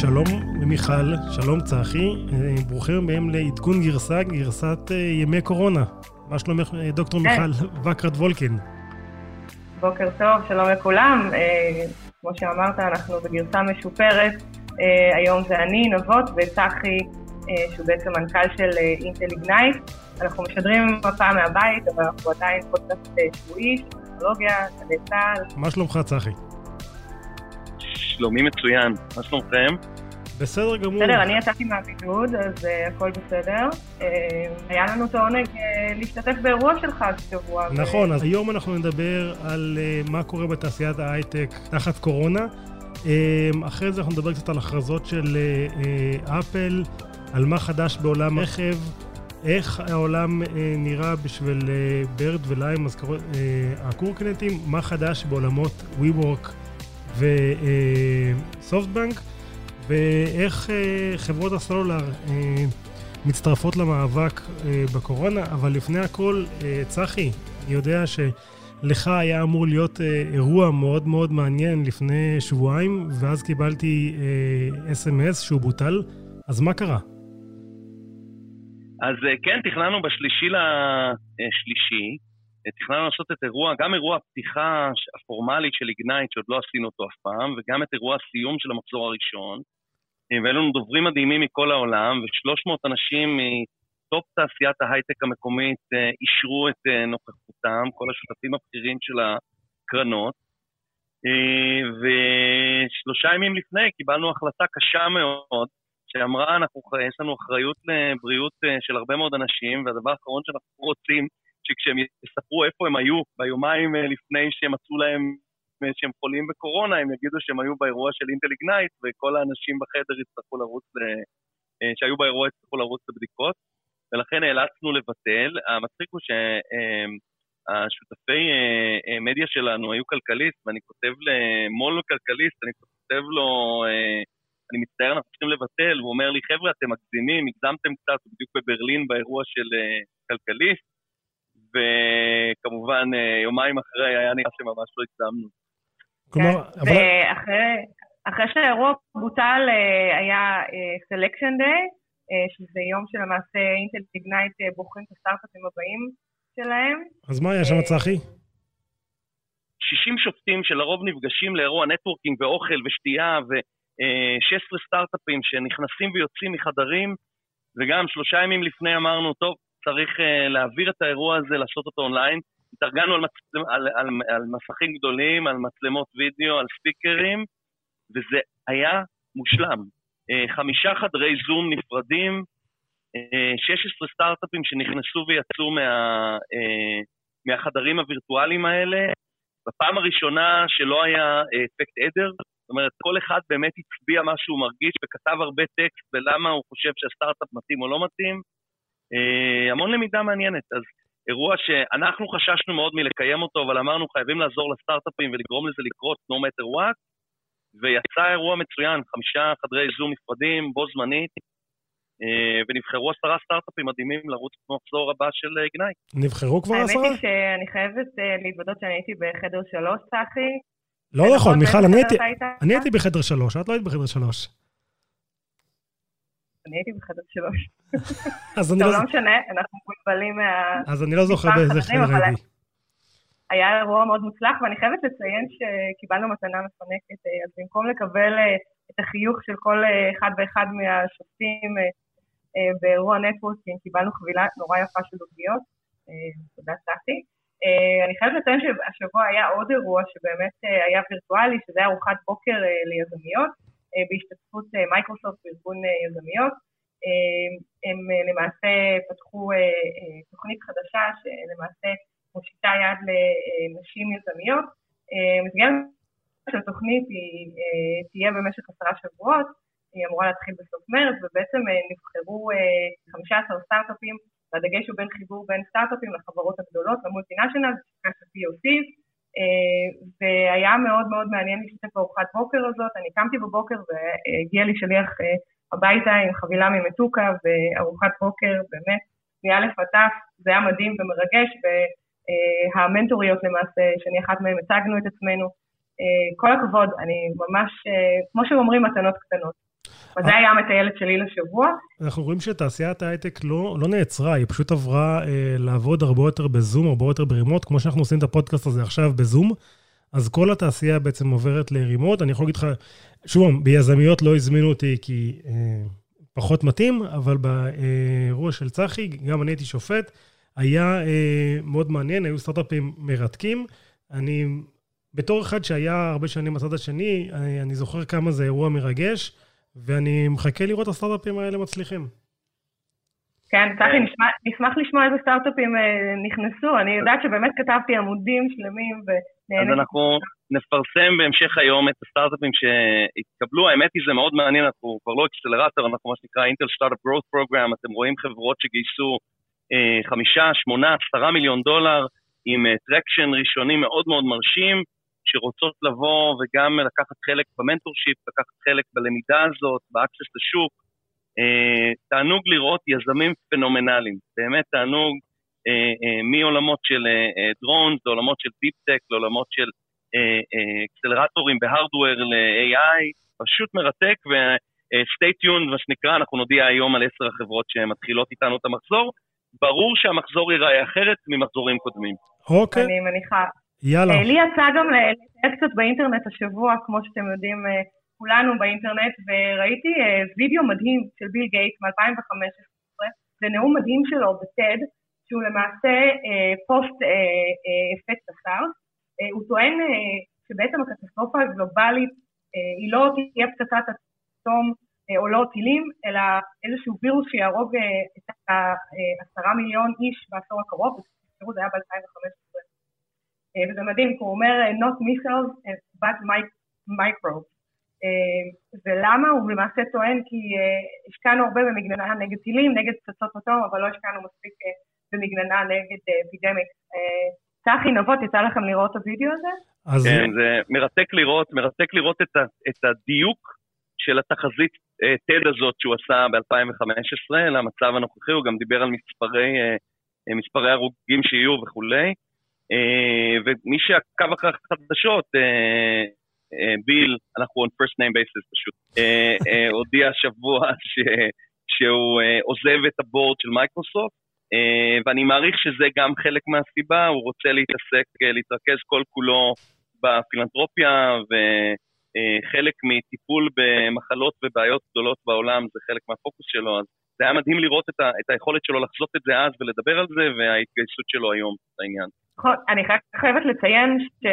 שלום מיכל, שלום צחי, אה, ברוכים הבאים לעדכון גרסה, גרסת אה, ימי קורונה. מה שלומך, אה, דוקטור כן. מיכל וקרת וולקין? בוקר טוב, שלום לכולם. כמו שאמרת, אנחנו בגרסה משופרת. היום זה אני, נבות, וצחי, שהוא בעצם מנכ"ל של אינטל איגנייט. אנחנו משדרים הפעם מהבית, אבל אנחנו עדיין פודקאסט שבועי, טכנולוגיה, גלי צה"ל. מה שלומך, צחי? שלומי מצוין, מה שלומכם? בסדר גמור. בסדר, אני יצאתי מהבידוד, אז uh, הכל בסדר. Uh, היה לנו את העונג uh, להשתתף באירוע שלך השבוע. נכון, ו... אז היום אנחנו נדבר על uh, מה קורה בתעשיית ההייטק תחת קורונה. Uh, אחרי זה אנחנו נדבר קצת על הכרזות של uh, אפל, על מה חדש בעולם רכב, איך העולם uh, נראה בשביל uh, ברד וליים, אז קוראים uh, הקורקנטים, מה חדש בעולמות WeWork. וסופטבנק, ואיך אה, חברות הסלולר אה, מצטרפות למאבק אה, בקורונה, אבל לפני הכל, צחי, אני יודע שלך היה אמור להיות אירוע מאוד מאוד מעניין לפני שבועיים, ואז קיבלתי אס.אם.אס שהוא בוטל, אז מה קרה? אז כן, תכננו בשלישי לשלישי, תכננו לעשות את אירוע, גם אירוע הפתיחה הפורמלית של איגנייט, שעוד לא עשינו אותו אף פעם, וגם את אירוע הסיום של המחזור הראשון. אה, והיו לנו דוברים מדהימים מכל העולם, ו-300 אנשים מטופ תעשיית ההייטק המקומית אה, אישרו את אה, נוכחותם, כל השותפים הבכירים של הקרנות. ושלושה ימים לפני קיבלנו החלטה קשה מאוד, שאמרה, אנחנו, יש לנו אחריות לבריאות של הרבה מאוד אנשים, והדבר האחרון שאנחנו רוצים שכשהם יספרו איפה הם היו ביומיים אה, לפני שהם מצאו להם אה, שהם חולים בקורונה, הם יגידו שהם היו באירוע של אינטל איגנייט, וכל האנשים בחדר יצטרכו לרוץ, אה, שהיו באירוע יצטרכו לרוץ לבדיקות, ולכן נאלצנו לבטל. המצחיק הוא שהשותפי מדיה שלנו היו כלכליסט, ואני כותב למול כלכליסט, אני כותב לו, אני מצטער, אנחנו צריכים לבטל, והוא אומר לי, חבר'ה, אתם מגזימים, הגזמתם קצת, בדיוק בברלין באירוע של כלכליסט, וכמובן אה, יומיים אחרי היה נראה שממש לא הגזמנו. כלומר, כן, אבל... ואחרי שהאירוע בוטל אה, היה selection אה, day, שזה יום שלמעשה אינטל איגנייט בוחרים את הסטארט-אפים הבאים שלהם. אז מה היה שם, צחי? 60 שופטים שלרוב נפגשים לאירוע networking ואוכל ושתייה ו-16 סטארט-אפים שנכנסים ויוצאים מחדרים, וגם שלושה ימים לפני אמרנו, טוב, צריך אה, להעביר את האירוע הזה, לעשות אותו אונליין. התארגנו על, מצל... על, על, על מסכים גדולים, על מצלמות וידאו, על ספיקרים, וזה היה מושלם. אה, חמישה חדרי זום נפרדים, uh, 16 סטארט-אפים שנכנסו ויצאו מה, מהחדרים הווירטואליים האלה. בפעם הראשונה שלא היה אפקט עדר, זאת אומרת, כל אחד באמת הצביע מה שהוא מרגיש וכתב הרבה טקסט ולמה הוא חושב שהסטארט-אפ מתאים או לא מתאים. אה, המון למידה מעניינת. אז אירוע שאנחנו חששנו מאוד מלקיים אותו, אבל אמרנו חייבים לעזור לסטארט-אפים ולגרום לזה לקרות no matter what, ויצא אירוע מצוין, חמישה חדרי זום נפרדים, בו זמנית, אה, ונבחרו עשרה סטארט-אפים מדהימים לרוץ במחזור הבא של אה, גנאי. נבחרו כבר עשרה? האמת היא שאני חייבת להתוודות שאני הייתי בחדר שלוש, צחי. לא נכון, מיכל, אני הייתי בחדר שלוש, את לא היית בחדר שלוש. אני הייתי בחדר שלוש. אז אני לא... לא משנה, אנחנו מבולבלים מה... אז אני לא זוכר באיזה חדר הייתי. היה אירוע מאוד מוצלח, ואני חייבת לציין שקיבלנו מתנה מפנקת, אה, אז במקום לקבל אה, את החיוך של כל אה, אחד ואחד מהשופטים באירוע networking, קיבלנו חבילה נורא יפה של עוגיות, תודה צחי. אני חייבת לציין שהשבוע היה עוד אירוע שבאמת היה וירטואלי, שזה היה ארוחת בוקר ליזמיות. אה, בהשתתפות אה, מייקרוסופט וארגון אה, יזמיות. הם למעשה פתחו תוכנית חדשה שלמעשה מושיטה יד לנשים יזמיות. מסגרת של תוכנית היא תהיה במשך עשרה שבועות, היא אמורה להתחיל בסוף מרץ, ובעצם נבחרו 15 סטארט-אפים, והדגש הוא בין חיבור בין סטארט-אפים לחברות הגדולות, למולטינשיונל, זה POCs, אה, והיה מאוד מאוד מעניין להשתתף בארוחת בוקר הזאת. אני קמתי בבוקר והגיע לי שליח אה, הביתה עם חבילה ממתוקה וארוחת בוקר, באמת, מאלף עד תף, זה היה מדהים ומרגש, והמנטוריות למעשה, שאני אחת מהן, הצגנו את עצמנו. אה, כל הכבוד, אני ממש, כמו שאומרים, מתנות קטנות. אז זה היה המטיילת שלי לשבוע. אנחנו רואים שתעשיית ההייטק לא, לא נעצרה, היא פשוט עברה אה, לעבוד הרבה יותר בזום, הרבה יותר ברימוט, כמו שאנחנו עושים את הפודקאסט הזה עכשיו בזום. אז כל התעשייה בעצם עוברת לרימוט. אני יכול להגיד לך, שוב, ביזמיות לא הזמינו אותי כי אה, פחות מתאים, אבל באירוע של צחי, גם אני הייתי שופט, היה אה, מאוד מעניין, היו סטארט-אפים מרתקים. אני, בתור אחד שהיה הרבה שנים בצד השני, אני, אני זוכר כמה זה אירוע מרגש, ואני מחכה לראות את הסטארט-אפים האלה מצליחים. כן, צחי, נשמח לשמוע איזה סטארט-אפים אה, נכנסו. אני יודעת שבאמת כתבתי עמודים שלמים ונהניתי. אז אנחנו נפרסם בהמשך היום את הסטארט-אפים שהתקבלו. האמת היא, זה מאוד מעניין, אנחנו כבר לא אקסלרטור, אנחנו מה שנקרא אינטל סטארט-אפ גרוט פרוגרם. אתם רואים חברות שגייסו אה, חמישה, שמונה, עשרה מיליון דולר, עם traction אה, ראשוני מאוד מאוד מרשים, שרוצות לבוא וגם לקחת חלק ב mentorship, לקחת חלק בלמידה הזאת, ב access לשוק. אה, תענוג לראות יזמים פנומנליים, באמת תענוג אה, אה, מעולמות של drones, לעולמות של deep-tech, לעולמות של אקסלרטורים ב hardware ל-AI, פשוט מרתק, ו-stay tuned, מה שנקרא, אנחנו נודיע היום על עשר החברות שמתחילות איתנו את המחזור. ברור שהמחזור ייראה אחרת ממחזורים קודמים. אוקיי. אני מניחה. יאללה. לי יצא גם לתאר קצת באינטרנט השבוע, כמו שאתם יודעים, כולנו באינטרנט, וראיתי אה, וידאו מדהים של ביל גייט מ-2015, זה נאום מדהים שלו בטד, שהוא למעשה אה, פוסט אה, אפקט קצר. הוא טוען שבעצם הקטסטרופה הגלובלית היא לא תהיה פצצת אטום או לא טילים, אלא איזשהו וירוס שיהרוג את העשרה מיליון איש בעשור הקרוב, ותזכרו זה היה ב-2015. וזה מדהים, הוא אומר not missiles but microbes. אה, ולמה? הוא למעשה טוען כי אה, השקענו הרבה במגננה נגד טילים, נגד פצצות אטום, אבל לא השקענו מספיק אה, במגננה נגד אפידמיק. צחי נבות, יצא לכם לראות את הוידאו הזה? כן, זה מרתק לראות, מרתק לראות את, ה, את הדיוק של התחזית TED הזאת שהוא עשה ב-2015 למצב הנוכחי, הוא גם דיבר על מספרי, מספרי הרוגים שיהיו וכולי. ומי שעקב אחרי החדשות, אה, ביל, אנחנו on first name basis פשוט, אה, אה, הודיע השבוע שהוא עוזב את הבורד של מייקרוסופט, ואני מעריך שזה גם חלק מהסיבה, הוא רוצה להתעסק, להתרכז כל כולו בפילנטרופיה, וחלק מטיפול במחלות ובעיות גדולות בעולם זה חלק מהפוקוס שלו, אז זה היה מדהים לראות את, ה, את היכולת שלו לחזות את זה אז ולדבר על זה, וההתגייסות שלו היום לעניין. נכון, אני חייבת לציין ש...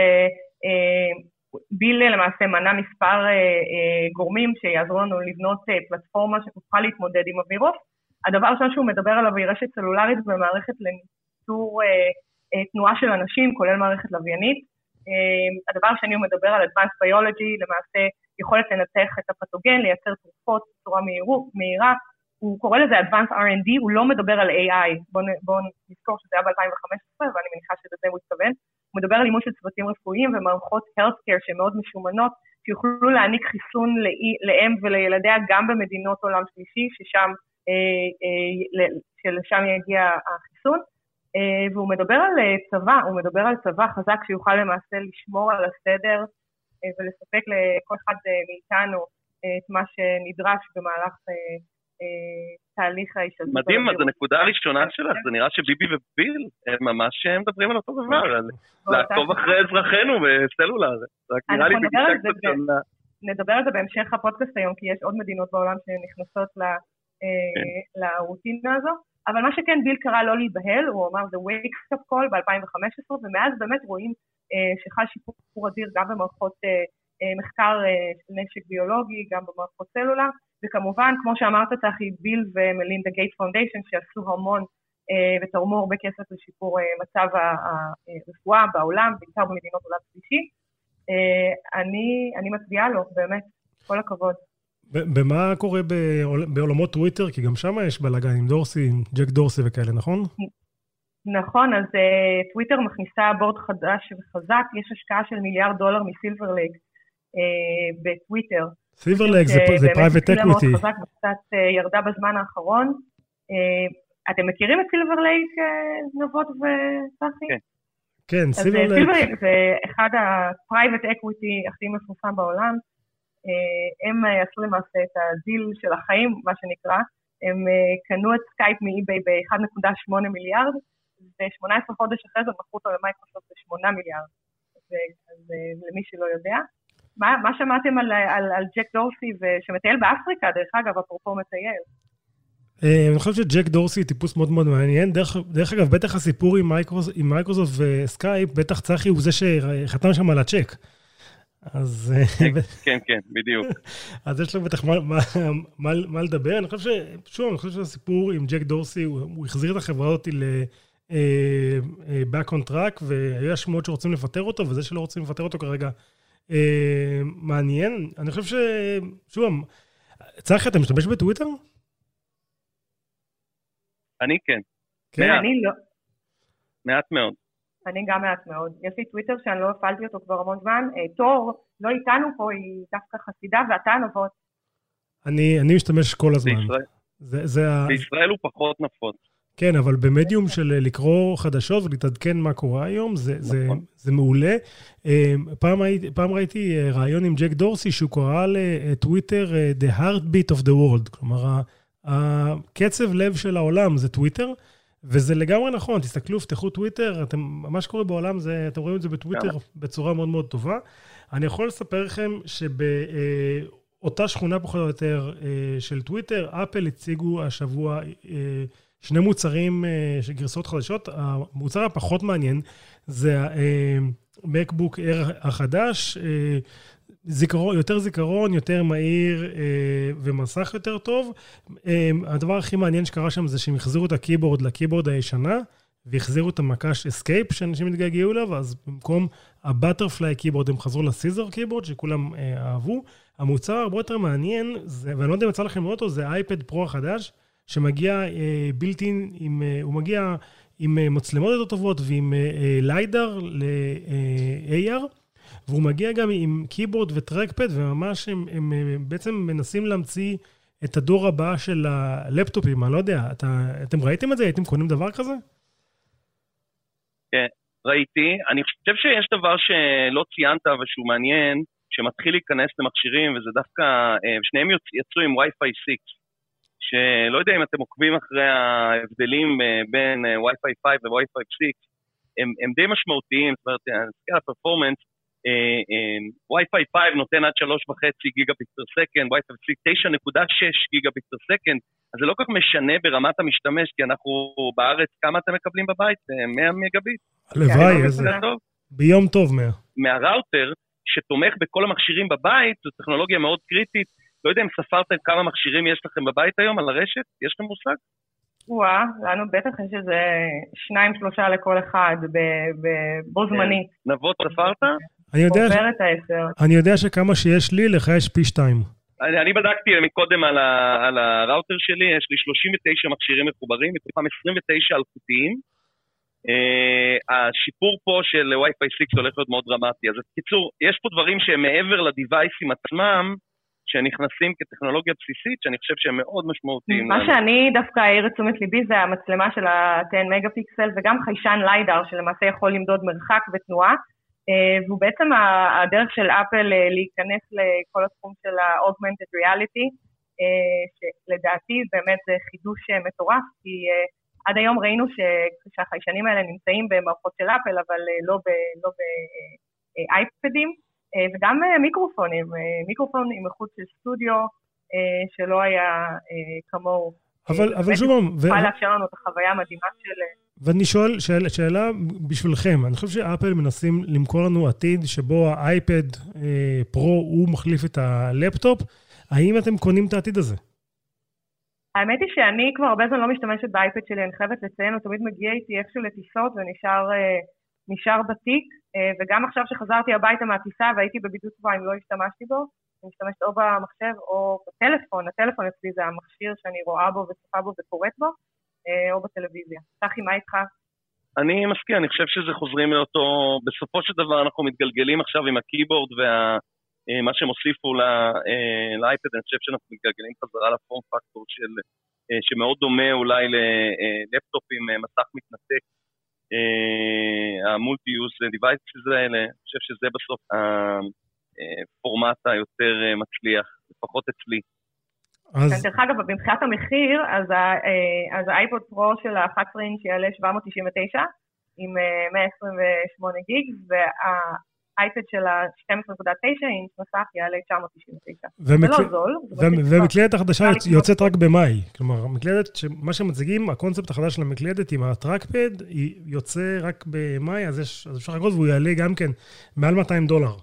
ביל למעשה מנה מספר אה, אה, גורמים שיעזרו לנו לבנות אה, פלטפורמה שתוכל להתמודד עם הווירוס. הדבר הראשון שהוא מדבר עליו היא רשת סלולרית ומערכת לניצור תנועה של אנשים, כולל מערכת לוויינית. הדבר השני הוא מדבר על Advanced Biology, למעשה יכולת לנתח את הפתוגן, לייצר תרופות בצורה מהירה. הוא קורא לזה Advanced R&D, הוא לא מדבר על AI. בואו בוא נזכור שזה היה ב-2015, ואני מניחה שלזה הוא התכוון. הוא מדבר על אימוץ של צוותים רפואיים ומערכות healthcare שהן מאוד משומנות, שיוכלו להעניק חיסון לאם ולילדיה גם במדינות עולם שלישי, ששם, אה, אה, שלשם יגיע החיסון. אה, והוא מדבר על צבא, הוא מדבר על צבא חזק שיוכל למעשה לשמור על הסדר ולספק לכל אחד מאיתנו את מה שנדרש במהלך תהליך ההשתלטות. מדהים, אז הנקודה הראשונה שלך, זה נראה שביבי וביל, הם ממש מדברים על אותו דבר, על לעקוב אחרי אזרחינו בסלולר. רק נראה לי בגישה קצת שונה. נדבר על זה בהמשך הפודקאסט היום, כי יש עוד מדינות בעולם שנכנסות אה, כן. לרוטינה הזו. אבל מה שכן, ביל קרא לא להיבהל, הוא אמר זה wake up call ב-2015, ומאז באמת רואים אה, שחל שיפור אדיר גם במערכות אה, מחקר נשק ביולוגי, גם במערכות סלולר, וכמובן, כמו שאמרת, צחי, ביל ומלינדה גייטס Foundation, שעשו המון אה, ותרמו הרבה כסף לשיפור אה, מצב הרפואה בעולם, בעיקר במדינות עולם שלישי. אה, אני, אני מצדיעה לו, באמת, כל הכבוד. ומה קורה בעולמות טוויטר? כי גם שם יש בלאגן עם דורסי, עם ג'ק דורסי וכאלה, נכון? נכון, אז אה, טוויטר מכניסה board חדש וחזק, יש השקעה של מיליארד דולר מסילבר לייק אה, בטוויטר. סיברלג זה private equity. מאוד חזק וקצת אה, ירדה בזמן האחרון. אה, אתם מכירים את סילבר לייק, אה, נבות וצחי? כן. כן, סילבר לייק. סילבר לייק זה אחד ה private equity הכי מפורסם בעולם. הם עשו למעשה את הדיל של החיים, מה שנקרא, הם קנו את סקייפ מאי-ביי ב-1.8 מיליארד, ו-18 חודש אחרי זה מכרו אותו למייקרוסופט ב-8 מיליארד. אז למי שלא יודע. מה, מה שמעתם על, על, על ג'ק דורסי שמטייל באפריקה, דרך אגב, אפרופו מטייל? אה, אני חושב שג'ק דורסי הוא טיפוס מאוד מאוד מעניין. דרך, דרך אגב, בטח הסיפור עם, מייקרוס, עם מייקרוסופט וסקייפ, בטח צחי הוא זה שחתם שם על הצ'ק. אז... אה, כן, כן, בדיוק. אז יש לו בטח מה, מה, מה, מה לדבר. אני חושב ש... שוב, אני חושב שהסיפור עם ג'ק דורסי, הוא, הוא החזיר את החברה הזאת ל... אה, back on track, והיו השמועות שרוצים לפטר אותו, וזה שלא רוצים לפטר אותו כרגע אה, מעניין. אני חושב ש... שוב, צחי, אתה משתמש בטוויטר? אני כן. כן? מעט. אני לא. מעט מאוד. אני גם מעט מאוד. יש לי טוויטר שאני לא הפעלתי אותו כבר המון זמן. אה, תור, לא איתנו פה, היא דווקא חסידה, ואתה נבות. אני, אני משתמש כל הזמן. בישראל, זה, זה בישראל ה... הוא פחות נפוץ. כן, אבל במדיום של אה, לקרוא חדשות ולהתעדכן מה קורה היום, זה, נכון. זה, זה מעולה. אה, פעם, הייתי, פעם ראיתי אה, ראיון עם ג'ק דורסי, שהוא קרא לטוויטר The Heartbeat of the World. כלומר, הקצב לב של העולם זה טוויטר, וזה לגמרי נכון. תסתכלו, פתחו טוויטר, אתם, מה שקורה בעולם, זה, אתם רואים את זה בטוויטר בצורה מאוד מאוד טובה. אני יכול לספר לכם שבאותה שכונה פחות או יותר של טוויטר, אפל הציגו השבוע... שני מוצרים אה, של גרסאות חדשות. המוצר הפחות מעניין זה ה-MacBook Air החדש, אה, זיכרון, יותר זיכרון, יותר מהיר אה, ומסך יותר טוב. הדבר הכי מעניין שקרה שם זה שהם החזירו את ה keyboard ל keyboard הישנה, והחזירו את המקש escape שאנשים התגעגעו אליו, אז במקום ה butterfly keyboard הם חזרו ל scissor keyboard, שכולם אהבו. המוצר הרבה יותר מעניין, זה, ואני לא יודע אם יצא לכם לראות אותו, זה אייפד פרו החדש. שמגיע built-in, אה, אה, הוא מגיע עם אה, מצלמות יותר טובות ועם ליידר ל-AR, והוא מגיע גם עם קיבורד וטרקפד, וממש הם, הם בעצם מנסים להמציא את הדור הבא של הלפטופים, אני לא יודע, אתה, אתם ראיתם את זה? הייתם קונים דבר כזה? כן, ראיתי. אני חושב שיש דבר שלא ציינת ושהוא מעניין, שמתחיל להיכנס למכשירים, וזה דווקא, שניהם יצאו עם Wi-Fi 6. שלא יודע אם אתם עוקבים אחרי ההבדלים אה, בין אה, Wi-Fi 5 ו-Wi-Fi 6, הם, הם די משמעותיים, זאת אומרת, נסתכל על ה performance, Wi-Fi 5 נותן עד 3.5 גיגה ביט per second, Wi-Fi 6 9.6 גיגה ביט per second, אז זה לא כל כך משנה ברמת המשתמש, כי אנחנו בארץ, כמה אתם מקבלים בבית? 100 אה, מגה ביט? הלוואי, איזה... ביום טוב 100. מהראוטר, שתומך בכל המכשירים בבית, זו טכנולוגיה מאוד קריטית, לא יודע אם ספרתם כמה מכשירים יש לכם בבית היום על הרשת? יש לכם מושג? וואה, לנו בטח יש איזה שניים, שלושה לכל אחד, בו כן. זמנית. נבות, ספרת? אני יודע, אני יודע שכמה שיש לי, לך יש פי שתיים. אני, אני בדקתי מקודם על, ה, על הראוטר שלי, יש לי 39 מכשירים מחוברים, מתוכם 29 אלחוטיים. Uh, השיפור פה של Wi-Fi 6 הולך להיות מאוד דרמטי. אז בקיצור, יש פה דברים שהם מעבר לדיווייסים עצמם, שנכנסים כטכנולוגיה בסיסית, שאני חושב שהם מאוד משמעותיים. מה שאני דווקא אעיר את תשומת ליבי זה המצלמה של ה-10 מגה פיקסל וגם חיישן ליידר, שלמעשה יכול למדוד מרחק ותנועה, אה, והוא בעצם הדרך של אפל אה, להיכנס לכל התחום של ה-augmented reality, אה, שלדעתי באמת זה חידוש מטורף, כי עד היום ראינו שהחיישנים האלה נמצאים במערכות של אפל, אבל לא באייפדים. לא וגם אה, מיקרופונים, אה, מיקרופון עם איכות של סטודיו שלא היה כמוהו. אבל, אבל שוב, ו... לאפשר לנו את החוויה המדהימה של... ואני שואל, שאל, שאלה בשבילכם, אני חושב שאפל מנסים למכור לנו עתיד שבו האייפד אה, פרו הוא מחליף את הלפטופ, האם אתם קונים את העתיד הזה? האמת היא שאני כבר הרבה זמן לא משתמשת באייפד שלי, אני חייבת לציין, הוא תמיד מגיע איתי איכשהו לטיסות ונשאר אה, בתיק. אה, וגם עכשיו שחזרתי הביתה מהטיסה והייתי בבידוד שבועיים לא השתמשתי בו, אני משתמשת או במחשב או בטלפון, הטלפון אצלי זה המכשיר שאני רואה בו וצופה בו וקוראת בו, אה, או בטלוויזיה. צחי, מה איתך? אני מסכים, אני חושב שזה חוזרים לאותו, בסופו של דבר אנחנו מתגלגלים עכשיו עם ה keyboard ומה אה, שהם הוסיפו לאייפד, אני חושב שאנחנו מתגלגלים חזרה ל form factor של, שמאוד דומה אולי ללפטופ עם מסך מתנתק ה multi-use devices האלה, אני חושב שזה בסוף הפורמט היותר מצליח, לפחות אצלי. אז... דרך אגב, מבחינת המחיר, אז, אז האייפוד פרו של ה-11 אינץ' יעלה 799 עם 128 גיג, וה... אייפד של ה-12.9 אינץ' מסך יעלה 999. זה לא זול. ומקלדת החדשה יוצאת רק במאי. כלומר, המקלדת, מה שמציגים, הקונספט החדש של המקלדת עם הטראקפד, היא יוצא רק במאי, אז אפשר לגרות והוא יעלה גם כן מעל 200 דולר.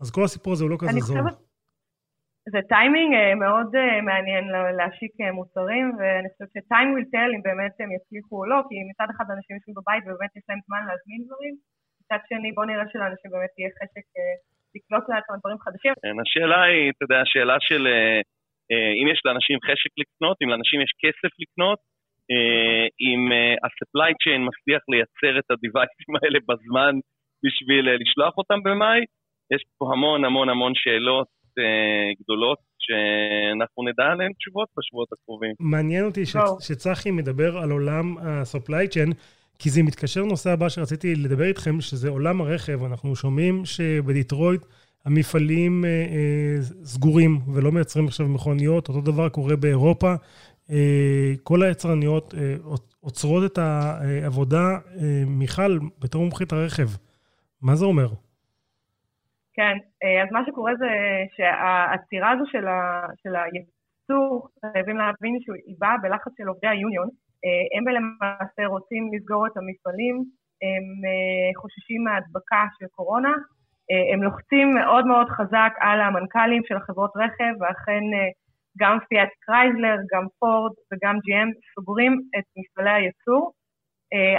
אז כל הסיפור הזה הוא לא כזה זול. זה טיימינג אה, מאוד אה, מעניין להשיק אה, מוצרים, ואני חושבת ש-time will tell אם באמת הם יצליחו או לא, כי מצד אחד אנשים יושבים בבית ובאמת יש להם זמן להזמין דברים, מצד שני, בוא נראה שלאנשים באמת יהיה חשק אה, לקלוט לעצמם דברים חדשים. כן, השאלה היא, אתה יודע, השאלה של אה, אה, אם יש לאנשים חשק לקנות, אם לאנשים יש כסף לקנות, אם ה-supply chain מצליח לייצר את ה-devices האלה בזמן בשביל לשלוח אותם במאי, יש פה המון המון המון שאלות גדולות שאנחנו נדע עליהן תשובות בשבועות הקרובים. מעניין אותי שצחי מדבר על עולם ה-supply chain. כי זה מתקשר לנושא הבא שרציתי לדבר איתכם, שזה עולם הרכב. אנחנו שומעים שבדיטרויט המפעלים אה, אה, סגורים ולא מייצרים עכשיו מכוניות, אותו דבר קורה באירופה. אה, כל היצרניות אה, עוצרות את העבודה. אה, מיכל, בתור מומחית הרכב, מה זה אומר? כן, אה, אז מה שקורה זה שהעצירה הזו של, ה, של הייצור, חייבים להבין שהיא באה בלחץ של עובדי היוניון, הם למעשה רוצים לסגור את המפעלים, הם אה, חוששים מההדבקה של קורונה, אה, הם לוחצים מאוד מאוד חזק על המנכ"לים של החברות רכב, ואכן גם פיאט קרייזלר, גם פורד וגם GM סוגרים את מפעלי הייצור.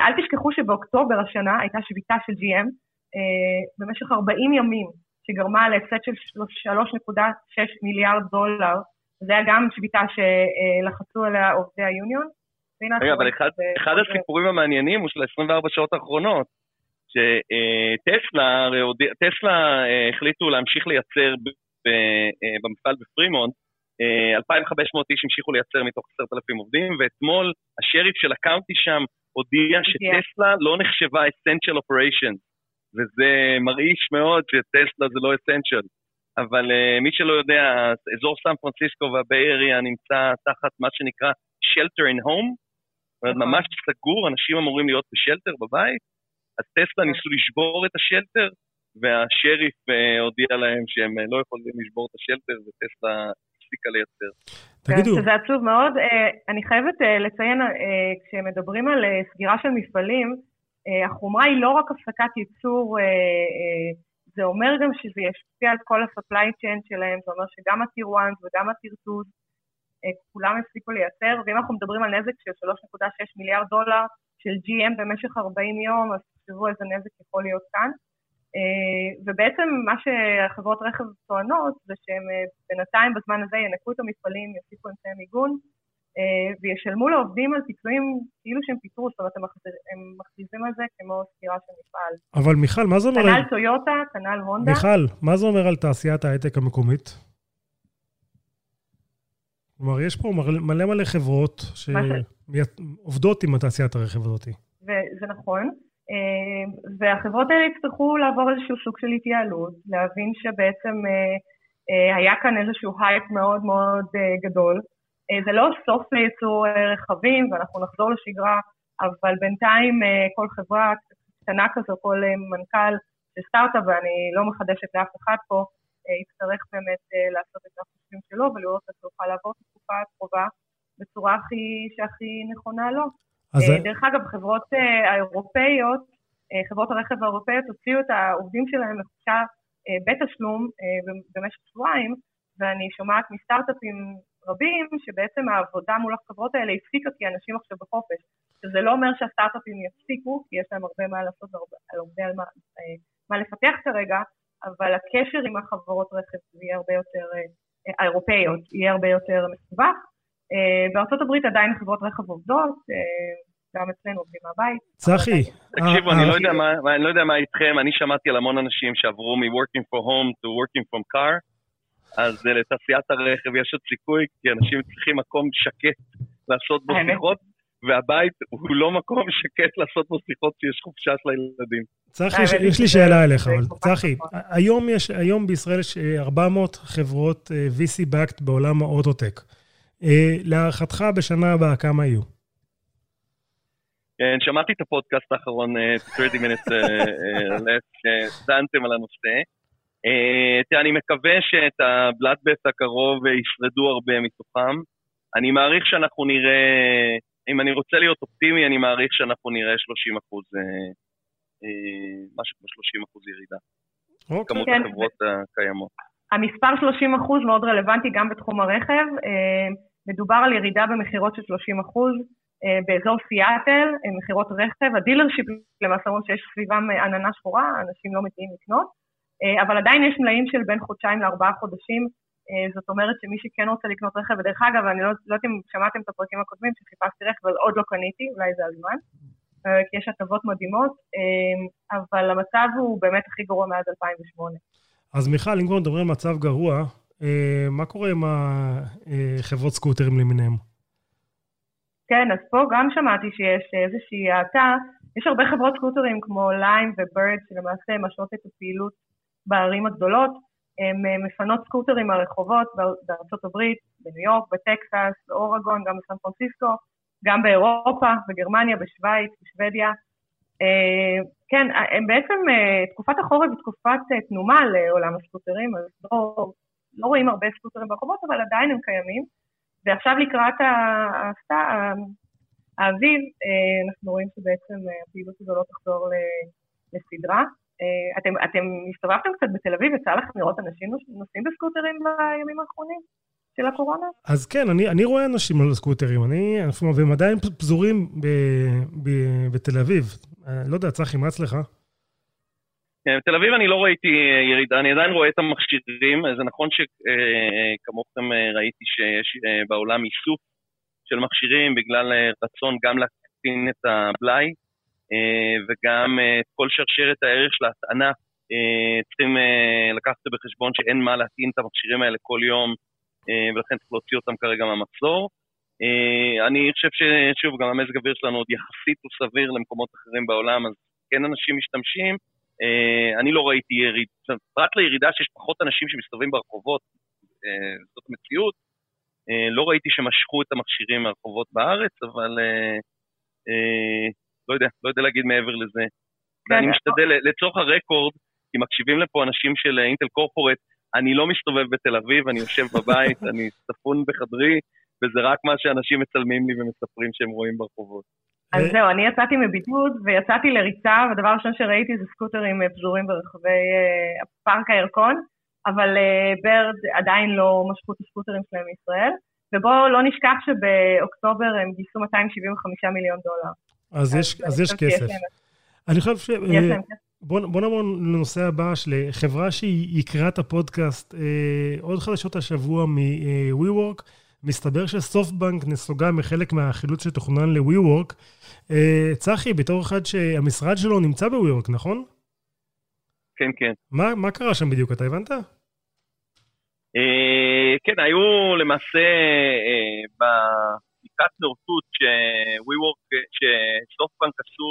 אל תשכחו שבאוקטובר השנה הייתה שביתה של GM במשך 40 ימים, שגרמה להפסד של 3.6 מיליארד דולר. זה היה גם שביתה שלחצו עליה עובדי היוניון. רגע, אבל אחד, אחד הסיפורים המעניינים הוא של 24 שעות האחרונות, שטסלה, טסלה אה, החליטו להמשיך לייצר אה, במפעל בפרימונט, 2,500 איש המשיכו לייצר מתוך 10,000 עובדים, ואתמול השריף של ה county שם הודיע שטסלה לא נחשבה essential operation, וזה מרעיש מאוד שטסלה זה לא essential. אבל אה, מי שלא יודע, אזור סן פרנסיסקו וה Bay נמצא תחת מה שנקרא shelter in home, זאת אומרת, ממש סגור, אנשים אמורים להיות ב shelter בבית, אז טסלה ניסו לשבור את ה shelter, והשריף אה, הודיע להם שהם אה, לא יכולים לשבור את השלטר, וטסלה הפסיקה לייצר. תגידו. שזה עצוב מאוד. אה, אני חייבת לציין, כשמדברים על סגירה של מפעלים, החומרה היא לא רק הפסקת ייצור, זה אומר גם שזה ישפיע על כל ה-supply chain שלהם, זה אומר שגם ה-Tier 1 וגם ה-Tier 2 אה, כולם הפסיקו לייצר, ואם אנחנו מדברים על נזק של 3.6 מיליארד דולר של GM במשך 40 יום, אז תחשבו איזה נזק יכול להיות כאן. אה, ובעצם מה שהחברות רכב טוענות זה שהם אה, בינתיים בזמן הזה ינקו את המפעלים, יוסיפו אמצעי מיגון וישלמו לעובדים על פיצויים כאילו שהם פיטרו, זאת אומרת הם מכריזים על זה כמו סגירה של מפעל. אבל מיכל, מה זה אומר... כנ"ל טויוטה, כנ"ל הונדה. מיכל, מה זה אומר על תעשיית ההייטק המקומית? כלומר, יש פה מלא מלא חברות שעובדות עם התעשיית הרכב הזאת. זה נכון, אה, והחברות האלה יצטרכו לעבור איזשהו סוג של התייעלות, להבין שבעצם אה, אה, היה כאן איזשהו הייפ מאוד מאוד גדול. זה לא סוף לייצור רכבים, ואנחנו נחזור לשגרה, אבל בינתיים כל חברה קטנה כזו, כל מנכ"ל של סטארט-אפ, ואני לא מחדשת לאף אחד פה, יצטרך באמת לעשות את החושבים שלו ולראות איך הוא יוכל לעבור את התקופה הקרובה בצורה הכי, שהכי נכונה לו. אז... דרך אגב, חברות האירופאיות, חברות הרכב האירופאיות הוציאו את העובדים שלהם לחופשה בתשלום במשך שבועיים, ואני שומעת מסטארט-אפים רבים שבעצם העבודה מול החברות האלה הפסיקה כי אנשים עכשיו בחופש. שזה לא אומר שהסטארט-אפים יפסיקו, כי יש להם הרבה מה לעשות, הרבה על מה, מה לפתח כרגע, אבל הקשר עם החברות רכב יהיה הרבה יותר, אה, האירופאיות, יהיה הרבה יותר מסובך. אה, בארצות הברית עדיין חברות רכב עובדות, אה, גם אצלנו עובדים מהבית. צחי. תקשיבו, אני לא, יודע מה, אני לא יודע מה איתכם, אני שמעתי על המון אנשים שעברו מ-working for home to working from car, אז לתעשיית הרכב יש עוד סיכוי, כי אנשים צריכים מקום שקט לעשות בו שיחות, והבית הוא לא מקום שקט לעשות בו שיחות כשיש חופשה של הילדים. צחי, יש לי שאלה אליך, אבל צחי, היום, יש, היום בישראל יש 400 חברות VC-Backed בעולם האוטוטק. להערכתך בשנה הבאה כמה יהיו? כן, שמעתי את הפודקאסט האחרון, 30 minutes left, שדנתם על הנושא. תראה, אני מקווה שאת הבלאדבסט הקרוב ישרדו הרבה מתוכם. אני מעריך שאנחנו נראה, אם אני רוצה להיות אופטימי, אני מעריך שאנחנו נראה 30 אחוז, משהו כמו 30 אחוז ירידה. אוקיי. כמות כן. החברות הקיימות. המספר 30 אחוז מאוד רלוונטי גם בתחום הרכב. מדובר על ירידה במכירות של 30 אחוז. אה, באזור סיאטל, מכירות רכב, ה dealership למעשה אומרים שיש סביבם אה, עננה שחורה, אנשים לא מגיעים לקנות, אה, אבל עדיין יש מלאים של בין חודשיים לארבעה חודשים, זאת אומרת שמי שכן רוצה לקנות רכב, ודרך אגב, אני לא, לא יודעת אם שמעתם את הפרקים הקודמים שחיפשתי רכב, אבל עוד לא קניתי, אולי זה הזמן, כי יש הטבות מדהימות, אבל המצב הוא באמת הכי גרוע מאז 2008. אז מיכל, אם כבר מדברים על מצב גרוע, מה קורה עם החברות סקוטרים למיניהם? כן, אז פה גם שמעתי שיש איזושהי האטה. יש הרבה חברות סקוטרים כמו ליים ובירד שלמעשה משרות את הפעילות בערים הגדולות. הן מפנות סקוטרים מהרחובות בארצות הברית, בניו יורק, בטקסס, באורגון, גם בסן פרנסיסקו, גם באירופה, בגרמניה, בשוויץ, בשוודיה. כן, הם בעצם, תקופת החורף היא תקופת תנומה לעולם הסקוטרים, אז לא, לא רואים הרבה סקוטרים ברחובות, אבל עדיין הם קיימים. ועכשיו לקראת האביב, אה, אנחנו רואים שבעצם אה, הפעילות הזו לא תחזור לסדרה. אה, אתם, אתם הסתובבתם קצת בתל אביב, יצא לכם לראות אנשים נוסעים בסקוטרים בימים האחרונים? של הקורונה? אז כן, אני, אני רואה אנשים על סקוטרים, אני, והם עדיין פזורים ב, ב, בתל אביב. לא יודע, צחי, מה אצלך? כן, בתל אביב אני לא ראיתי אה, ירידה, אני עדיין רואה את המכשירים, זה נכון שכמוכם אה, ראיתי שיש אה, בעולם איסוף של מכשירים בגלל רצון גם להקטין את הבלאי וגם את כל שרשרת הערך של ההטענה. צריכים לקחת בחשבון שאין מה להטעין את המכשירים האלה כל יום ולכן צריך להוציא אותם כרגע מהמחזור. אני חושב ששוב, גם המזג האוויר שלנו עוד יחסית הוא סביר למקומות אחרים בעולם, אז כן אנשים משתמשים. אה, אני לא ראיתי יריד, פרט לירידה שיש פחות אנשים שמסתובבים ברחובות, אה, זאת המציאות, אה, לא ראיתי שמשכו את המכשירים מהרחובות בארץ, אבל לא יודע, לא יודע להגיד מעבר לזה. ואני כן, משתדל, לצורך הרקורד, כי מקשיבים לפה אנשים של אינטל קורפורט, אני לא מסתובב בתל אביב, אני יושב בבית, אני ספון בחדרי, וזה רק מה שאנשים מצלמים לי ומספרים שהם רואים ברחובות. אז זהו, אני יצאתי מבידוד ויצאתי לריצה, והדבר הראשון שראיתי זה סקוטרים אה, פזורים ברחבי uh, פארק הירקון, אבל ברד עדיין לא משכו את הסקוטרים שלהם מישראל, ובואו לא נשכח שבאוקטובר הם גייסו 275 מיליון דולר. אז, אז יש, אז יש כסף. אני חושב ש... בוא, בוא נעבור לנושא הבא של חברה שהיא יקרה את הפודקאסט, אה, עוד חדשות השבוע מ-WeWork. מסתבר שסופטבנק נסוגה מחלק מהחילוץ שתוכנן ל-WeWork. אה, צחי, בתור אחד שהמשרד שלו נמצא ב-WeWork, נכון? כן, כן. מה, מה קרה שם בדיוק, אתה הבנת? אה, כן, היו למעשה אה, בבדיקת נאותות ש-WeWork, שסופטבנק עשו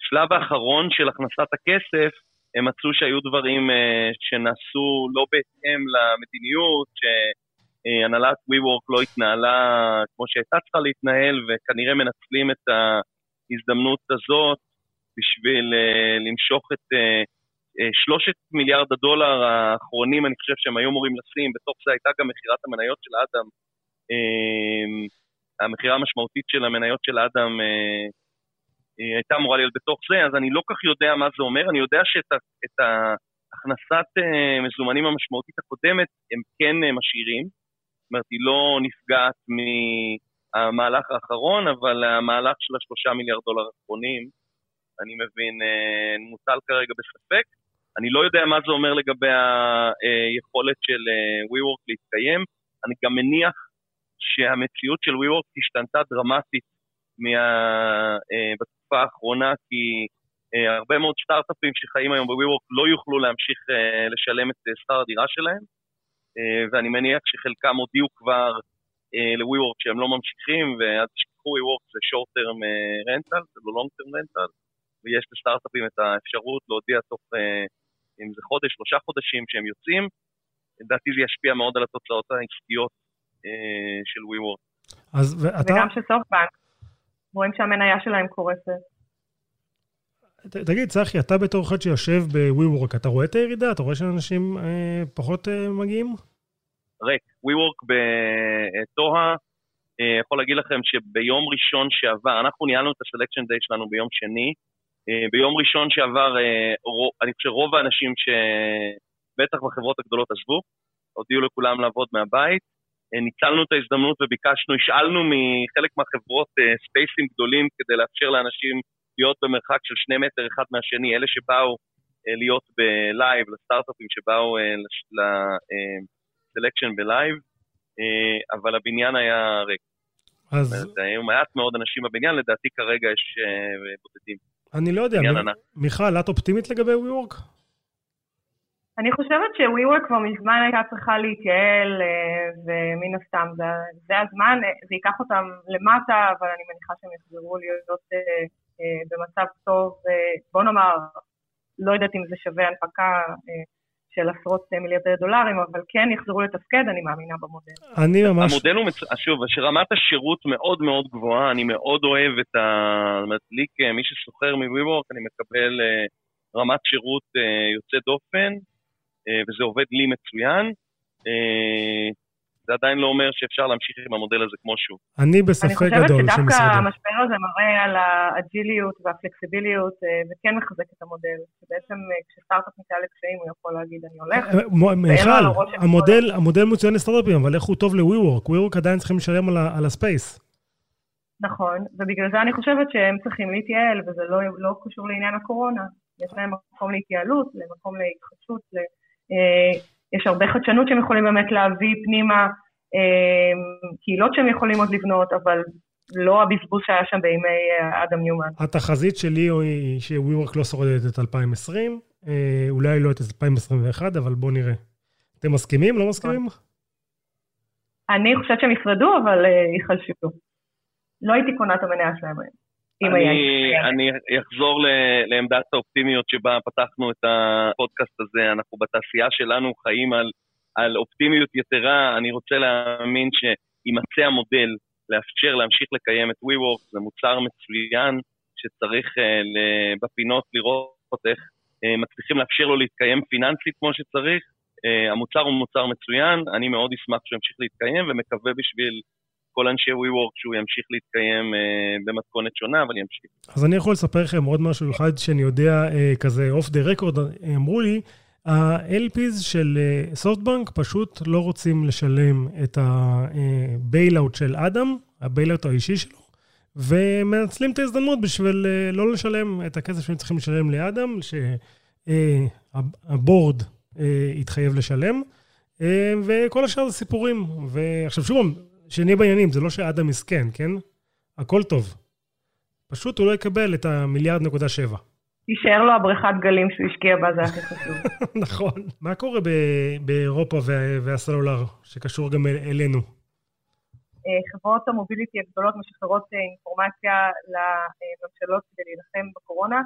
לשלב האחרון של הכנסת הכסף, הם מצאו שהיו דברים שנעשו לא בהתאם למדיניות, ש... אה, הנהלת WeWork לא התנהלה כמו שהייתה צריכה להתנהל, וכנראה מנצלים את ההזדמנות הזאת בשביל uh, למשוך את שלושת מיליארד הדולר האחרונים, אני חושב שהם היו אמורים לשים, בתוך זה הייתה גם מכירת המניות של אדם, המכירה המשמעותית של המניות של אדם uh, uh, הייתה אמורה להיות בתוך זה, אז אני לא כך יודע מה זה אומר, אני יודע שאת ההכנסת uh, מזומנים המשמעותית הקודמת הם כן משאירים, זאת אומרת, היא לא נפגעת מהמהלך האחרון, אבל המהלך של השלושה מיליארד דולר האחרונים, אני מבין, אה, מוטל כרגע בספק. אני לא יודע מה זה אומר לגבי היכולת של אה, WeWork להתקיים. אני גם מניח שהמציאות של WeWork השתנתה דרמטית מה, אה, בתקופה האחרונה, כי הרבה מאוד סטארט-אפים שחיים היום ב-WeWork לא יוכלו להמשיך לשלם את שכר הדירה שלהם. אה, ואני מניח שחלקם הודיעו כבר ל-WeWork שהם לא ממשיכים, ואז תשכחו, WeWork זה short term rental, זה לא long term rental, ויש לסטארט-אפים את האפשרות להודיע תוך, אם זה חודש, שלושה חודשים שהם יוצאים, לדעתי זה ישפיע מאוד על התוצאות העסקיות של WeWork. אז ואתה... וגם של סופטבנק, רואים שהמניה שלהם קורסת. תגיד, צחי, אתה בתור אחד שיושב ב-WeWork, אתה רואה את הירידה? אתה רואה שאנשים אה, פחות אה, מגיעים? ריק. WeWork בטוהה, אה, יכול להגיד לכם שביום ראשון שעבר, אנחנו ניהלנו את ה-Selection Day שלנו ביום שני, אה, ביום ראשון שעבר, אה, רוב, אני חושב רוב האנשים שבטח בחברות הגדולות עזבו, הודיעו לכולם לעבוד מהבית, אה, ניצלנו את ההזדמנות וביקשנו, השאלנו מחלק מהחברות אה, ספייסים גדולים כדי לאפשר לאנשים להיות במרחק של שני מטר אחד מהשני, אלה שבאו אה, להיות בלייב, לסטארט-אפים שבאו לסלקשן בלייב, אבל הבניין היה ריק. אז... היו מעט מאוד אנשים בבניין, לדעתי כרגע יש בודדים. אני לא יודע, מיכל, את אופטימית לגבי WeWork? אני חושבת ש-WeWork כבר מזמן הייתה צריכה להתייעל, אה, ומן הסתם זה, זה הזמן, אה, זה ייקח אותם למטה, אבל אני מניחה שהם יחזרו להיות אה, במצב טוב, בוא נאמר, לא יודעת אם זה שווה הנפקה של עשרות מיליארדי דולרים, אבל כן יחזרו לתפקד, אני מאמינה במודל. אני ממש... המודל הוא, מצ... שוב, שרמת השירות מאוד מאוד גבוהה, אני מאוד אוהב את ה... זאת אומרת, לי כמי שסוחר מ-WeWork, אני מקבל רמת שירות יוצא דופן. אה, וזה עובד לי מצוין. אה, זה עדיין לא אומר שאפשר להמשיך עם המודל הזה כמו שהוא. אני בספק גדול שמשרדים. אני חושבת שדווקא המשבר הזה מראה על האג'יליות והפלקסיביליות אה, וכן מחזק את המודל. שבעצם כשסטארט-אפ נקרא לקשיים הוא יכול להגיד אני הולך. מיכל, המודל, המודל מצוין לסטארט-אפים, אבל איך הוא טוב ל-WeWork? WeWork עדיין צריכים לשלם על הספייס. נכון, ובגלל זה אני חושבת שהם צריכים להתייעל, וזה לא, לא קשור לעניין הקורונה. יש להם מקום להתייעלות, למקום להתחדשות, יש הרבה חדשנות שהם יכולים באמת להביא פנימה, אה, קהילות שהם יכולים עוד לבנות, אבל לא הבזבוז שהיה שם בימי אה, אדם ניומן. התחזית שלי היא ש-WeWork לא שורדת את 2020, אולי לא את 2021, אבל בואו נראה. אתם מסכימים? לא מסכימים? אני חושבת שהם ישרדו, אבל ייחלשו. לא הייתי קונה את המניה שלהם היום. אני, אני אחזור לעמדת האופטימיות שבה פתחנו את הפודקאסט הזה. אנחנו בתעשייה שלנו חיים על, על אופטימיות יתרה. אני רוצה להאמין שימצא המודל לאפשר להמשיך לקיים את WeWork, זה מוצר מצוין שצריך uh, בפינות לראות איך uh, מצליחים לאפשר לו להתקיים פיננסית כמו שצריך. Uh, המוצר הוא מוצר מצוין, אני מאוד אשמח שהוא ימשיך להתקיים ומקווה בשביל כל אנשי WeWork שהוא ימשיך להתקיים אה, במתכונת שונה, אבל ימשיך. אז אני יכול לספר לכם עוד משהו אחד שאני יודע, אה, כזה אוף דה רקורד, אמרו לי, ה-LPs של סופטבנק אה, פשוט לא רוצים לשלם את ה bailout של אדם, ה bailout האישי שלו, ומנצלים את ההזדמנות בשביל אה, לא לשלם את הכסף שהם צריכים לשלם לאדם, שה board אה, התחייב לשלם. אה, וכל השאר זה סיפורים. ועכשיו שוב, שנהיה בעניינים, זה לא שאדם מסכן, כן? הכל טוב. פשוט הוא לא יקבל את המיליארד נקודה שבע. תישאר לו הבריכת גלים שהוא השקיע בה, זה הכי חשוב. נכון. מה קורה באירופה והסלולר, שקשור גם אלינו? אה, חברות המוביליטי הגדולות משחררות אה, אינפורמציה לממשלות כדי להילחם בקורונה.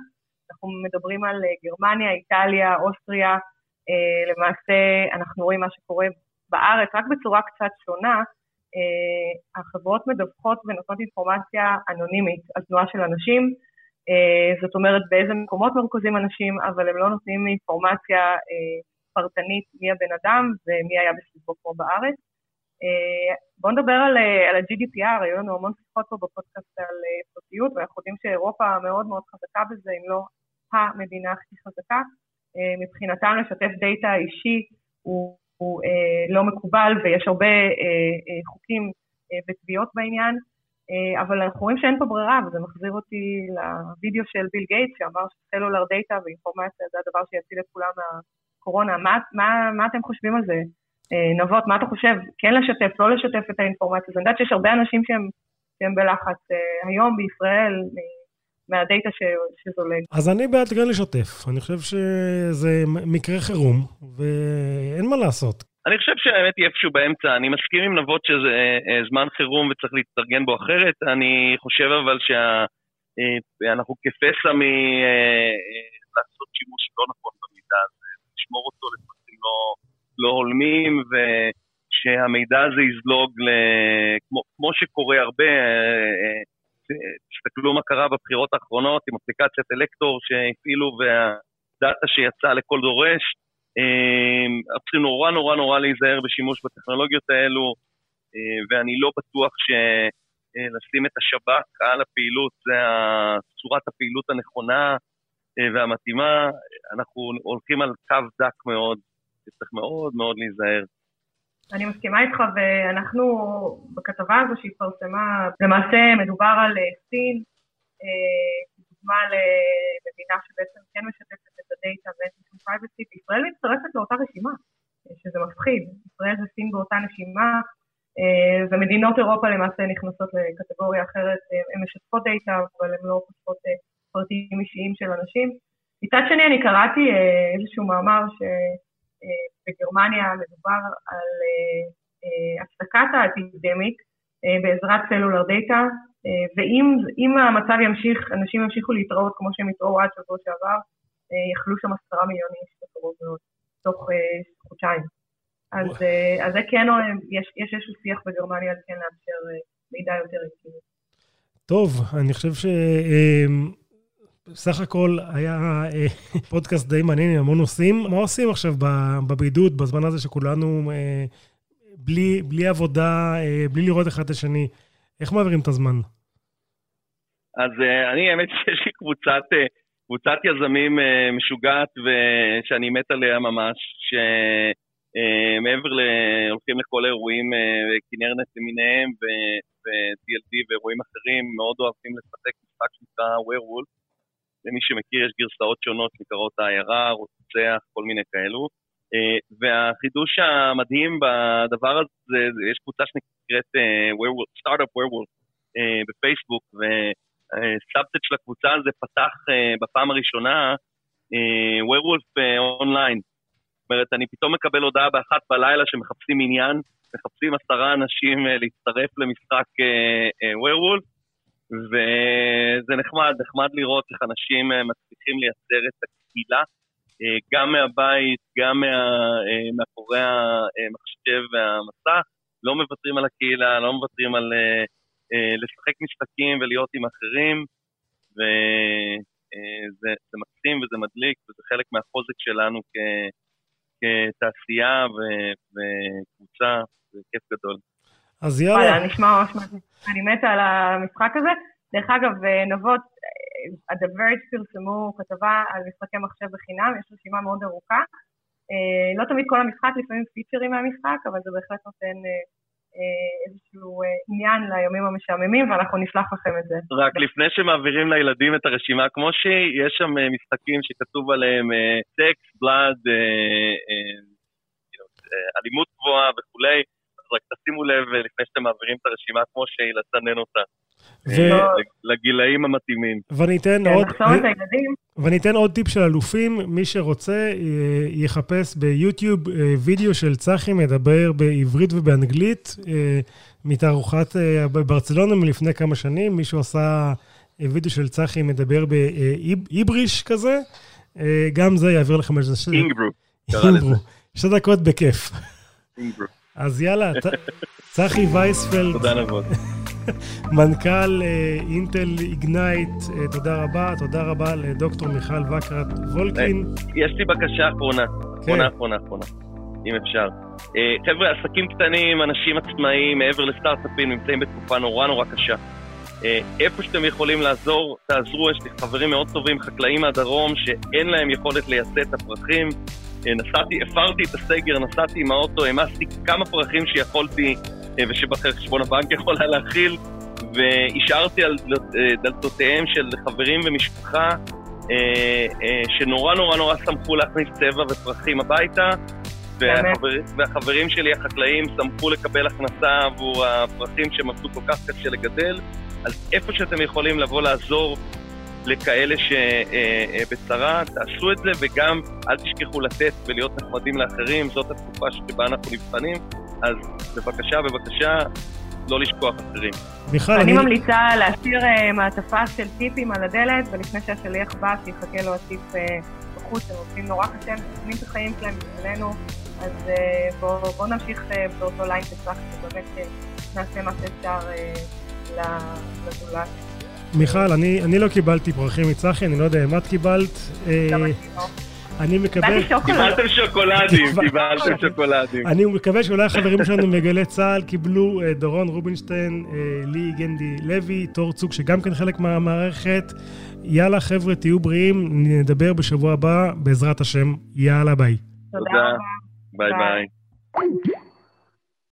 אנחנו מדברים על אה, גרמניה, איטליה, אוסטריה. למעשה, אנחנו רואים מה שקורה בארץ, רק בצורה קצת שונה. אה, החברות מדווחות ונותנות אינפורמציה אנונימית על תנועה של אנשים, אה, זאת אומרת באיזה מקומות מרוכזים אנשים, אבל הם לא נותנים אינפורמציה אה, פרטנית מי הבן אדם ומי היה בסביבו פה בארץ. בואו נדבר על, על ה-GDPR, היו לנו המון שיחות פה בפודקאסט על פרטיות, ואנחנו יודעים שאירופה מאוד מאוד חזקה בזה, אם לא המדינה הכי חזקה. מבחינתם לשתף דאטה אישי הוא הוא אה, לא מקובל ויש הרבה אה, אה, חוקים אה, ותביעות בעניין, אה, אבל אנחנו רואים שאין פה ברירה וזה מחזיר אותי לוידאו של ביל גייטס שאמר ש cellular data ואינפורמציה זה הדבר שיציל את כולם מהקורונה. מה, מה, מה אתם חושבים על זה? אה, נבות, מה אתה חושב? כן לשתף, לא לשתף את האינפורמציה? אני יודעת שיש הרבה אנשים שהם, שהם בלחץ. אה, היום בישראל, מהדאטה שזולג. אז אני בעד כן לשתף. אני חושב שזה מקרה חירום, ואין מה לעשות. אני חושב שהאמת היא איפשהו באמצע. אני מסכים עם נבות שזה אה, זמן חירום וצריך להתארגן בו אחרת. אני חושב אבל שאנחנו כפסע מלעשות שימוש לא נכון במידע הזה, לשמור אותו לפרטים לא, לא הולמים, ושהמידע הזה יזלוג, ל... כמו, כמו שקורה הרבה, תסתכלו מה קרה בבחירות האחרונות עם אפליקציית אלקטור שהפעילו והדאטה שיצא לכל דורש. אנחנו צריכים נורא נורא נורא להיזהר בשימוש בטכנולוגיות האלו, אה, ואני לא בטוח שלשים את השב"כ על הפעילות זה צורת הפעילות הנכונה אה, והמתאימה. אנחנו הולכים על קו דק מאוד, צריך מאוד מאוד להיזהר. אני מסכימה איתך, ואנחנו בכתבה הזו שהתפרסמה, למעשה מדובר על אה, סין, דוגמה למדינה שבעצם כן משתפת את הדאטה שום פרייבסי, וישראל מצטרפת לאותה רשימה, שזה מפחיד. ישראל וסין באותה נשימה, אה, ומדינות אירופה למעשה נכנסות לקטגוריה אחרת, אה, הן משתפות דאטה, אבל הן לא חושפות אה, פרטים אישיים של אנשים. מצד שני, אני קראתי איזשהו מאמר שבגרמניה מדובר על הפסקת ה epidemic בעזרת cellular data, אה, ואם המצב ימשיך, אנשים ימשיכו להתראות כמו שהם התראו עד שבוע שעבר, אה, יכלו שם עשרה מיליון איש בקרוב מאוד, תוך אה, חודשיים. אז, אז זה כן, יש, איזשהו שיח בגרמניה על כן לאפשר מידע יותר איטי. טוב, אני חושב ש... סך הכל היה פודקאסט די מעניין עם המון נושאים. מה עושים עכשיו בבידוד, בזמן הזה שכולנו בלי, בלי עבודה, בלי לראות אחד את השני? איך מעבירים את הזמן? אז אני, האמת שיש לי קבוצת, קבוצת יזמים משוגעת ושאני מת עליה ממש, שמעבר ל... הולכים לכל האירועים, כנרנט למיניהם ו-TLD ואירועים אחרים, מאוד אוהבים לשחק משחק שנקרא Werewolf. למי שמכיר, יש גרסאות שונות שנקראות העיירה, רוצח, כל מיני כאלו. Uh, והחידוש המדהים בדבר הזה, יש קבוצה שנקראת סטארט-אפ ווירוולף uh, בפייסבוק, וסאבטט של הקבוצה הזה פתח בפעם הראשונה ווירוולף uh, אונליין. זאת אומרת, אני פתאום מקבל הודעה באחת בלילה שמחפשים עניין, מחפשים עשרה אנשים להצטרף למשחק ווירוולף, uh, וזה נחמד, נחמד לראות איך אנשים uh, מצליחים לייצר את הקהילה. אה, גם מהבית, גם מה, אה, מאחורי המחשב והמסך, לא מוותרים על הקהילה, לא מוותרים על אה, לשחק משחקים ולהיות עם אחרים, וזה מקסים וזה מדליק, וזה חלק מהחוזק שלנו כ, כתעשייה וקבוצה, זה כיף גדול. אז יאללה. וואלה, נשמע ממש מדהים. אני מתה על המשחק הזה. דרך אגב, נבות, ה-The פרסמו כתבה על משחקי מחשב בחינם, יש רשימה מאוד ארוכה. אה, לא תמיד כל המשחק, לפעמים פיצ'רים מהמשחק, אבל זה בהחלט נותן אה, אה, איזשהו עניין לימים המשעממים, ואנחנו נשלח לכם את זה. רק לפני שמעבירים לילדים את הרשימה כמו שהיא, יש שם משחקים שכתוב עליהם טקס, בלאד, אלימות גבוהה וכולי, רק תשימו לב לפני שאתם מעבירים את הרשימה כמו שהיא, לצנן אותה. ו... לגילאים המתאימים. ואני אתן כן, עוד... ואני אתן עוד טיפ של אלופים, מי שרוצה יחפש ביוטיוב אה, וידאו של צחי מדבר בעברית ובאנגלית, אה, מתערוכת אה, ברצלונה מלפני כמה שנים, מישהו עשה וידאו של צחי מדבר באיבריש כזה, גם זה יעביר לכם איזה... אינגברו. אינגברו. שתי דקות בכיף. אינגברו. אז יאללה, צחי וייספלד. תודה נבות. מנכ"ל אה, אינטל איגנייט, אה, תודה רבה. תודה רבה לדוקטור מיכל וקרת וולקין. יש לי בקשה אחרונה. כן. אחרונה, אחרונה, אחרונה, אם אפשר. אה, חבר'ה, עסקים קטנים, אנשים עצמאיים, מעבר לסטארט-אפים, נמצאים בתקופה נורא נורא קשה. איפה שאתם יכולים לעזור, תעזרו, יש לי חברים מאוד טובים, חקלאים מהדרום, שאין להם יכולת לייצא את הפרחים. נסעתי, הפרתי את הסגר, נסעתי עם האוטו, העמסתי כמה פרחים שיכולתי אה, ושבחשבון הבנק יכול היה להכיל, והשארתי על אה, דלתותיהם של חברים ומשפחה אה, שנורא נורא נורא שמחו להכניס צבע ופרחים הביתה, והחבר, והחברים שלי החקלאים שמחו לקבל הכנסה עבור הפרחים שהם עבדו כל כך קשה לגדל, אז איפה שאתם יכולים לבוא לעזור, לכאלה שבצרה, תעשו את זה, וגם אל תשכחו לתת ולהיות נחמדים לאחרים, זאת התקופה שבה אנחנו נבחנים, אז בבקשה, בבקשה, לא לשכוח אחרים. מיכל, אני... אני ממליצה להשאיר uh, מעטפה של טיפים על הדלת, ולפני שהשליח בא, שיחכה לו הטיפ uh, בחוץ, הם עובדים נורא קשה, הם מסכנים את החיים שלהם בשבילנו, אז uh, בואו בוא נמשיך uh, באותו ליין שצריך, ובאמת uh, נעשה מה שאפשר uh, לזולת. מיכל, אני, אני לא קיבלתי פרחים מצחי, אני לא יודע אם את קיבלת. גם אני לא. אני מקווה... קיבלתם שוקולדים, קיבלתם שוקולדים. אני מקווה שאולי החברים שלנו מגלי צה"ל קיבלו אה, דורון רובינשטיין, אה, לי גנדי לוי, תור צוק שגם כן חלק מהמערכת. יאללה חבר'ה, תהיו בריאים, נדבר בשבוע הבא, בעזרת השם. יאללה, ביי. תודה. ביי ביי.